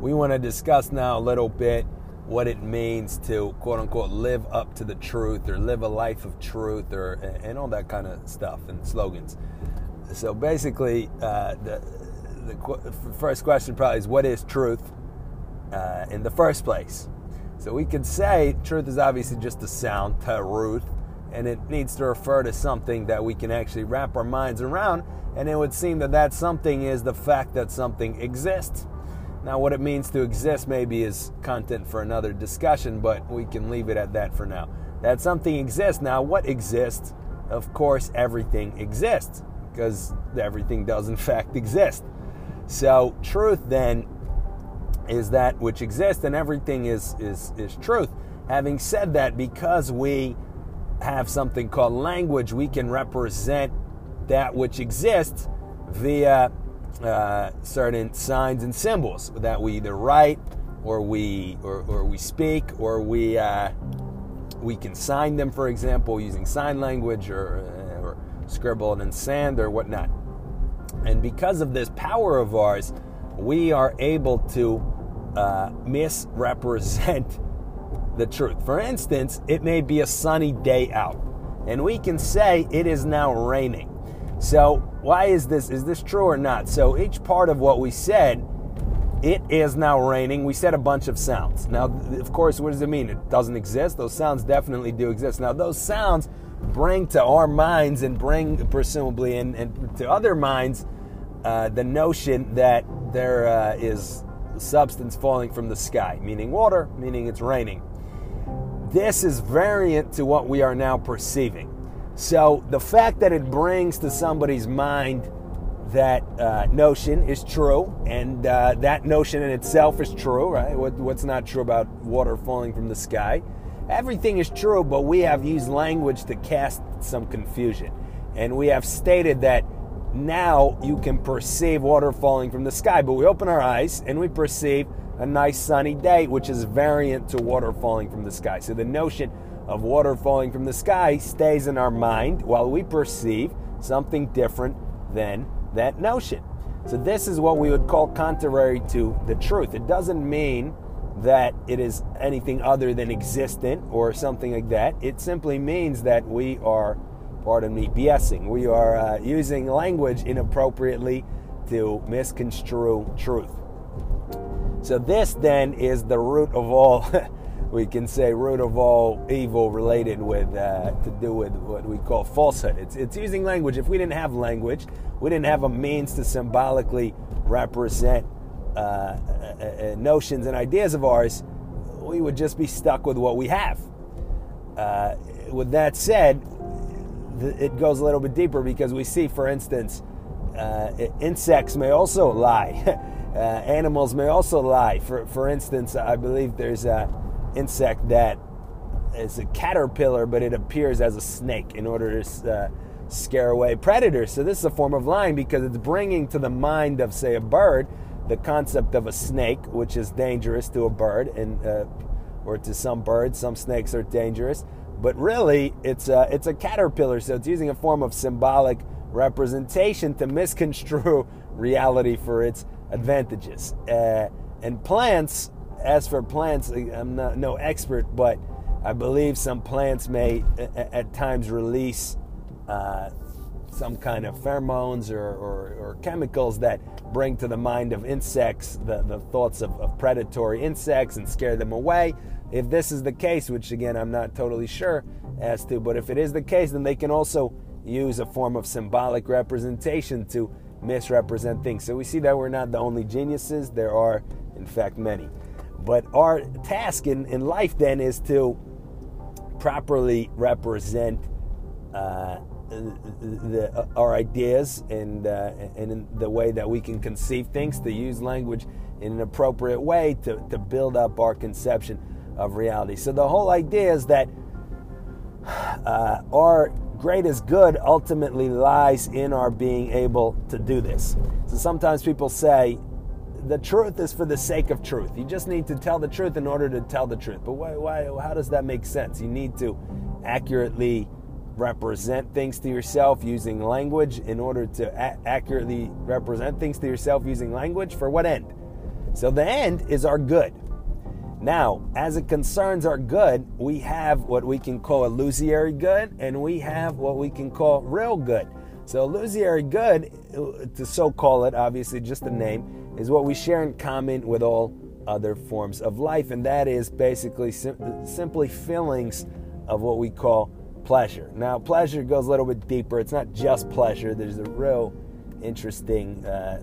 we want to discuss now a little bit what it means to quote unquote live up to the truth or live a life of truth or and all that kind of stuff and slogans. So basically, uh, the, the first question probably is what is truth uh, in the first place? So we could say truth is obviously just a sound, taruth, and it needs to refer to something that we can actually wrap our minds around. And it would seem that that something is the fact that something exists. Now, what it means to exist maybe is content for another discussion, but we can leave it at that for now. That something exists. Now, what exists? Of course, everything exists because everything does, in fact, exist. So, truth then is that which exists, and everything is, is, is truth. Having said that, because we have something called language, we can represent that which exists via uh, certain signs and symbols that we either write or we or, or we speak or we uh, we can sign them, for example, using sign language or, uh, or scribbled in sand or whatnot. And because of this power of ours, we are able to uh, misrepresent the truth. For instance, it may be a sunny day out, and we can say it is now raining. So, why is this? Is this true or not? So, each part of what we said, it is now raining. We said a bunch of sounds. Now, of course, what does it mean? It doesn't exist. Those sounds definitely do exist. Now, those sounds bring to our minds and bring, presumably, and, and to other minds, uh, the notion that there uh, is substance falling from the sky, meaning water, meaning it's raining. This is variant to what we are now perceiving. So the fact that it brings to somebody's mind that uh, notion is true, and uh, that notion in itself is true, right? What, what's not true about water falling from the sky? Everything is true, but we have used language to cast some confusion. And we have stated that now you can perceive water falling from the sky, but we open our eyes and we perceive a nice sunny day, which is variant to water falling from the sky. So the notion of water falling from the sky stays in our mind while we perceive something different than that notion. So this is what we would call contrary to the truth. It doesn't mean that it is anything other than existent or something like that. It simply means that we are, pardon me, BSing. We are uh, using language inappropriately to misconstrue truth. So this then is the root of all, we can say, root of all evil related with uh, to do with what we call falsehood. It's it's using language. If we didn't have language, we didn't have a means to symbolically represent uh, uh, uh notions and ideas of ours. We would just be stuck with what we have. Uh, with that said, it goes a little bit deeper because we see, for instance, uh, insects may also lie. Animals may also lie. For, for instance, I believe there's an insect that is a caterpillar, but it appears as a snake in order to uh, scare away predators. So this is a form of lying because it's bringing to the mind of, say, a bird, the concept of a snake, which is dangerous to a bird, and uh, or to some birds. Some snakes are dangerous, but really, it's a, it's a caterpillar. So it's using a form of symbolic representation to misconstrue reality for its advantages. Uh, and plants, as for plants, I'm not, no expert, but I believe some plants may at times release uh, some kind of pheromones or, or, or, chemicals that bring to the mind of insects the, the thoughts of, of predatory insects and scare them away. If this is the case, which again I'm not totally sure as to, but if it is the case, then they can also use a form of symbolic representation to misrepresent things. So we see that we're not the only geniuses, there are, in fact, many. But our task in, in life then is to properly represent uh, the, uh, our ideas and, uh, and in the way that we can conceive things, to use language in an appropriate way to, to build up our conception of reality. So the whole idea is that uh, our greatest good ultimately lies in our being able to do this. So sometimes people say, the truth is for the sake of truth. You just need to tell the truth in order to tell the truth. But why, why, how does that make sense? You need to accurately represent things to yourself using language in order to a- accurately represent things to yourself using language. For what end? So the end is our good. Now, as it concerns our good, we have what we can call illusory good and we have what we can call real good. So, illusory good, uh, to so call it, obviously just a name, is what we share in common with all other forms of life, and that is basically sim- simply feelings of what we call pleasure. Now, pleasure goes a little bit deeper. It's not just pleasure, there's a real interesting uh,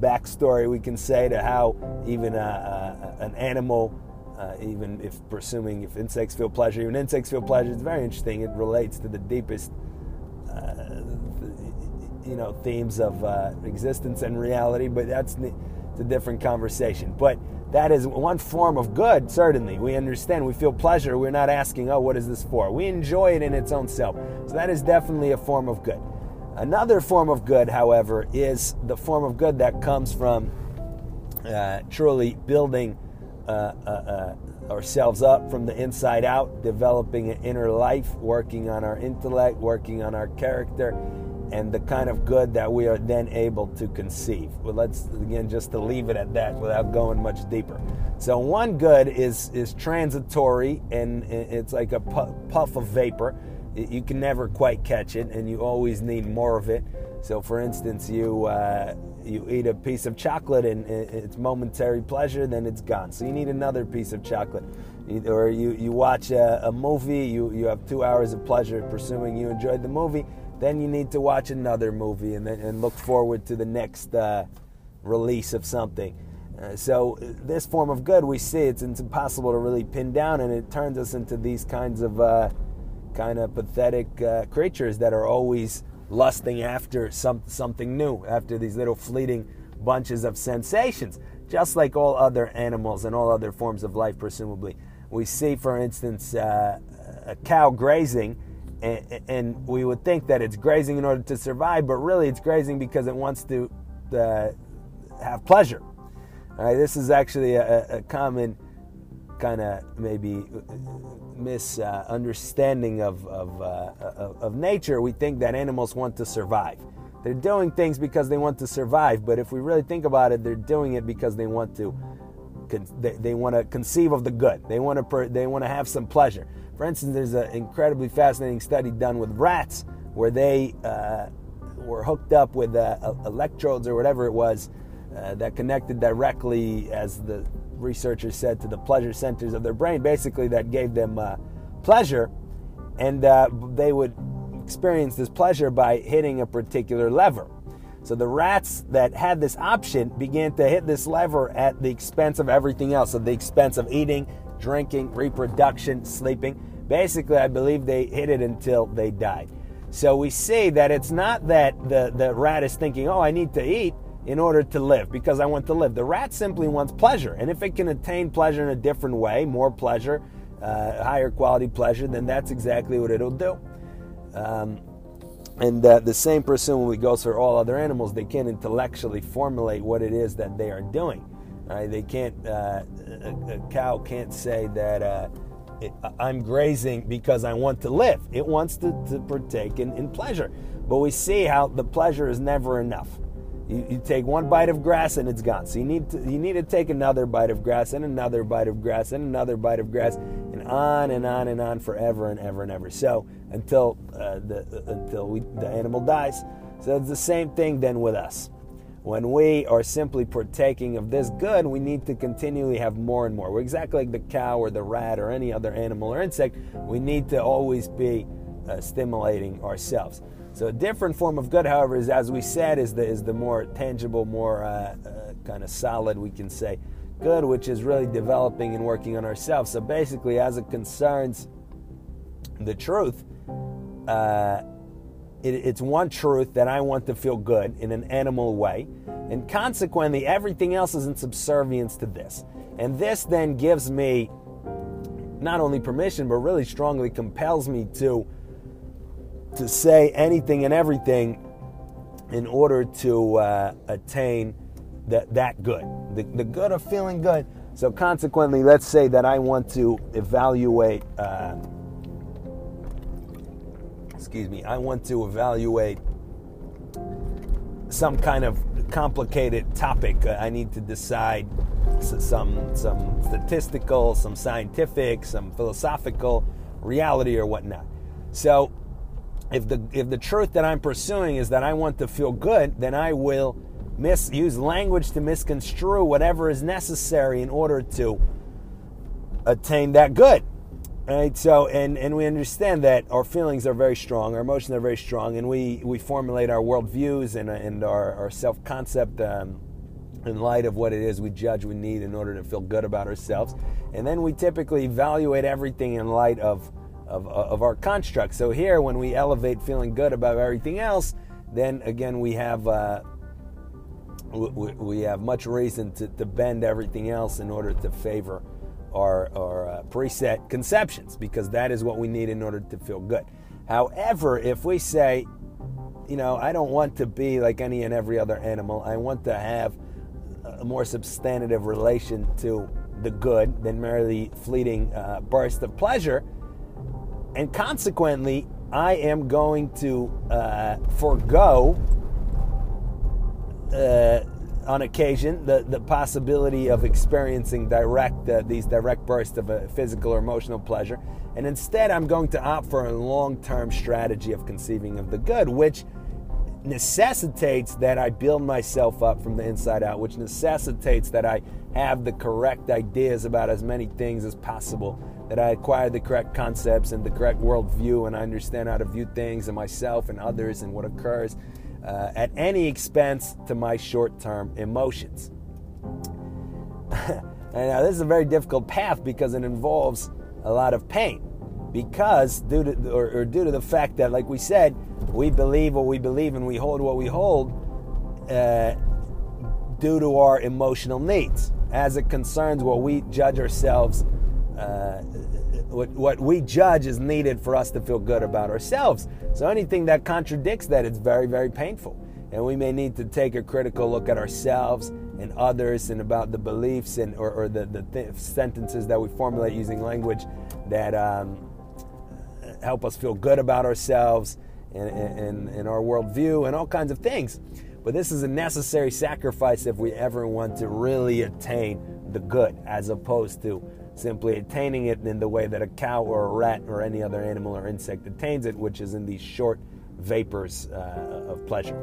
backstory, we can say, to how even a, a, an animal uh, even if presuming if insects feel pleasure, even insects feel pleasure. It's very interesting. It relates to the deepest, uh, you know, themes of uh, existence and reality. But that's it's a different conversation. But that is one form of good. Certainly, we understand. We feel pleasure. We're not asking, "Oh, what is this for?" We enjoy it in its own self. So that is definitely a form of good. Another form of good, however, is the form of good that comes from uh, truly building uh, uh, uh, ourselves up from the inside out, developing an inner life, working on our intellect, working on our character, and the kind of good that we are then able to conceive. Well, let's again just to leave it at that without going much deeper. So one good is is transitory and it's like a puff of vapor. You can never quite catch it, and you always need more of it. So, for instance, you uh, you eat a piece of chocolate and it's momentary pleasure, then it's gone. So you need another piece of chocolate. Or you, you watch a, a movie, you, you have two hours of pleasure, presuming you enjoyed the movie. Then you need to watch another movie and, then, and look forward to the next uh, release of something. Uh, so this form of good we see it's, it's, impossible to really pin down, and it turns us into these kinds of uh, kind of pathetic uh, creatures that are always lusting after some, something new, after these little fleeting bunches of sensations, just like all other animals and all other forms of life, presumably. We see, for instance, uh, a cow grazing, and, we would think that it's grazing in order to survive, but really it's grazing because it wants to uh, have pleasure. All right, this is actually a, a common kind of maybe misunderstanding of, of, uh, of nature, we think that animals want to survive. They're doing things because they want to survive, but if we really think about it, they're doing it because they want to they, want to conceive of the good. They want to they want to have some pleasure. For instance, there's an incredibly fascinating study done with rats where they uh, were hooked up with uh, electrodes or whatever it was uh, that connected directly, as the researchers said, to the pleasure centers of their brain, basically that gave them uh, pleasure, and uh, they would experience this pleasure by hitting a particular lever. So the rats that had this option began to hit this lever at the expense of everything else, at the expense of eating, drinking, reproduction, sleeping. Basically, I believe they hit it until they died. So we see that it's not that the, the rat is thinking, oh, I need to eat in order to live because I want to live. The rat simply wants pleasure. And if it can attain pleasure in a different way, more pleasure, uh, higher quality pleasure, then that's exactly what it'll do. Um, and uh, the same presumably goes for all other animals. They can't intellectually formulate what it is that they are doing. Right? They can't. Uh, a, a, cow can't say that uh, I'm grazing because I want to live. It wants to, to partake in, in pleasure. But we see how the pleasure is never enough. You, you, take one bite of grass and it's gone. So you need to you need to take another bite of grass and another bite of grass and another bite of grass and on and on and on forever and ever and ever. So until uh, the until we, the animal dies. So it's the same thing then with us. When we are simply partaking of this good, we need to continually have more and more. We're exactly like the cow or the rat or any other animal or insect. We need to always be uh, stimulating ourselves. So a different form of good, however, is as we said, is the is the more tangible, more uh, uh, kind of solid, we can say, good, which is really developing and working on ourselves. So basically, as it concerns the truth, uh, it, it's one truth that I want to feel good in an animal way, and consequently, everything else is in subservience to this. And this then gives me not only permission, but really strongly compels me to to say anything and everything in order to uh, attain that, that good, the, the good of feeling good. So, consequently, let's say that I want to evaluate, uh, excuse me, I want to evaluate some kind of complicated topic. Uh, I need to decide some some statistical, some scientific, some philosophical reality or whatnot. So if the if the truth that I'm pursuing is that I want to feel good, then I will misuse language to misconstrue whatever is necessary in order to attain that good. Right? So and, and we understand that our feelings are very strong, our emotions are very strong, and we, we formulate our worldviews and, and our, our self-concept um, in light of what it is we judge we need in order to feel good about ourselves. And then we typically evaluate everything in light of of, of our construct. So here, when we elevate feeling good about everything else, then again we have uh, we, we, have much reason to, to bend everything else in order to favor our, our uh, preset conceptions because that is what we need in order to feel good. However, if we say, you know, I don't want to be like any and every other animal, I want to have a more substantive relation to the good than merely fleeting uh, burst of pleasure, and consequently, I am going to uh, forego, uh, on occasion, the, the possibility of experiencing direct uh, these direct bursts of a physical or emotional pleasure, and instead, I'm going to opt for a long-term strategy of conceiving of the good, which necessitates that I build myself up from the inside out, which necessitates that I have the correct ideas about as many things as possible that I acquire the correct concepts and the correct worldview, and I understand how to view things and myself and others and what occurs uh, at any expense to my short term emotions. and now, this is a very difficult path because it involves a lot of pain. Because, due to, or, or due to the fact that, like we said, we believe what we believe and we hold what we hold uh, due to our emotional needs as it concerns what we judge ourselves uh, what, what we judge is needed for us to feel good about ourselves. So anything that contradicts that, it's very, very painful. And we may need to take a critical look at ourselves and others and about the beliefs and or, or the, the th- sentences that we formulate using language that um, help us feel good about ourselves and, and, and our worldview and all kinds of things. But this is a necessary sacrifice if we ever want to really attain the good, as opposed to simply attaining it in the way that a cow or a rat or any other animal or insect attains it, which is in these short vapors uh, of pleasure.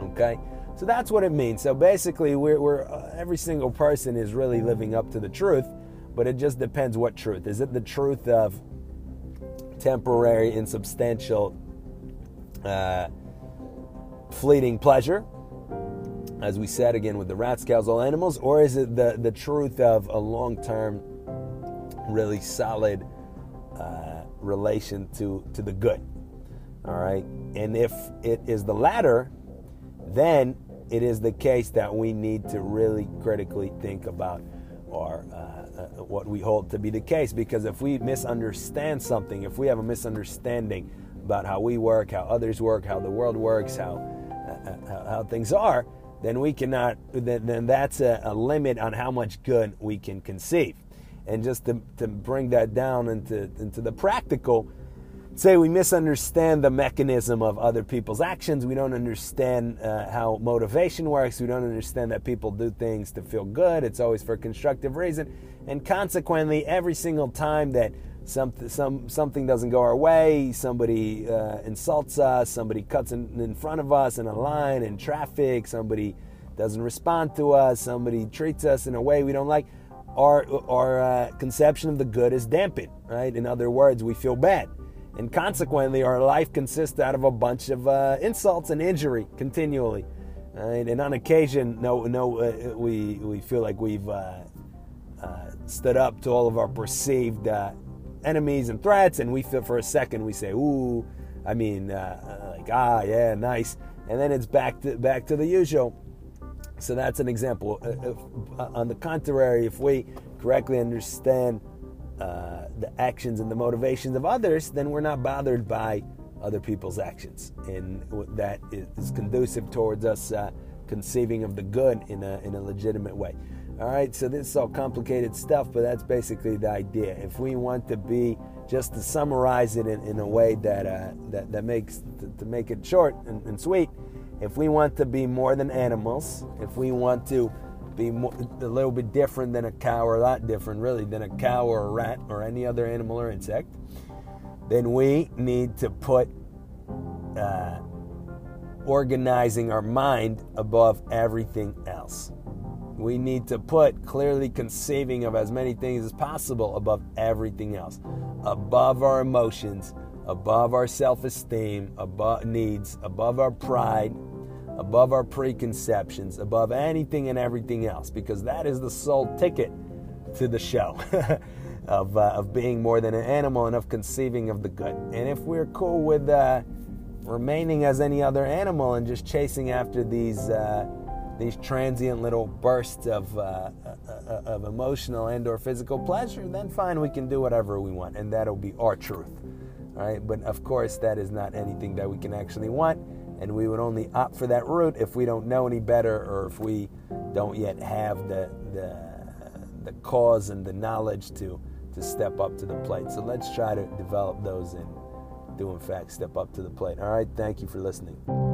Okay? So that's what it means. So basically, we're, we're uh, every single person is really living up to the truth, but it just depends what truth. Is it the truth of temporary, insubstantial, uh, fleeting pleasure? As we said again with the rats, cows, all animals, or is it the, the truth of a long term really solid uh, relation to, to the good. All right. And if it is the latter, then it is the case that we need to really critically think about our, uh, uh, what we hold to be the case. Because if we misunderstand something, if we have a misunderstanding about how we work, how others work, how the world works, how, uh, uh, how, how things are, then we cannot, then, then that's a, a limit on how much good we can conceive and just to, to bring that down into, into the practical, say we misunderstand the mechanism of other people's actions. We don't understand uh, how motivation works. We don't understand that people do things to feel good. It's always for a constructive reason. And consequently, every single time that some, some, something doesn't go our way, somebody uh, insults us, somebody cuts in, in front of us in a line, in traffic, somebody doesn't respond to us, somebody treats us in a way we don't like our, our uh, conception of the good is dampened, right? In other words, we feel bad. And consequently, our life consists out of a bunch of uh, insults and injury continually. Right? And on occasion, no, no, uh, we, we feel like we've uh, uh, stood up to all of our perceived uh, enemies and threats, and we feel for a second we say, "Ooh," I mean, like, "Ah, yeah, nice," and then it's back to back to the usual. So that's an example. Uh, if, uh, on the contrary, if we correctly understand uh, the actions and the motivations of others, then we're not bothered by other people's actions. And that is conducive towards us uh, conceiving of the good in a, in a legitimate way. All right, so this is all complicated stuff, but that's basically the idea. If we want to be, just to summarize it in, in a way that, uh, that, that makes, to, to, make it short and, and sweet, if we want to be more than animals, if we want to be more, a little bit different than a cow, or a lot different, really, than a cow or a rat or any other animal or insect, then we need to put uh, organizing our mind above everything else. We need to put clearly conceiving of as many things as possible above everything else, above our emotions, above our self esteem, above needs, above our pride, above our preconceptions, above anything and everything else, because that is the sole ticket to the show of, uh, of being more than an animal and of conceiving of the good. And if we're cool with uh, remaining as any other animal and just chasing after these. Uh, these transient little bursts of, uh, uh, of emotional and or physical pleasure, then fine, we can do whatever we want, and that'll be our truth. Right? But of course, that is not anything that we can actually want, and we would only opt for that route if we don't know any better or if we don't yet have the, the, the cause and the knowledge to, to step up to the plate. So let's try to develop those and do, in fact, step up to the plate. All right, thank you for listening.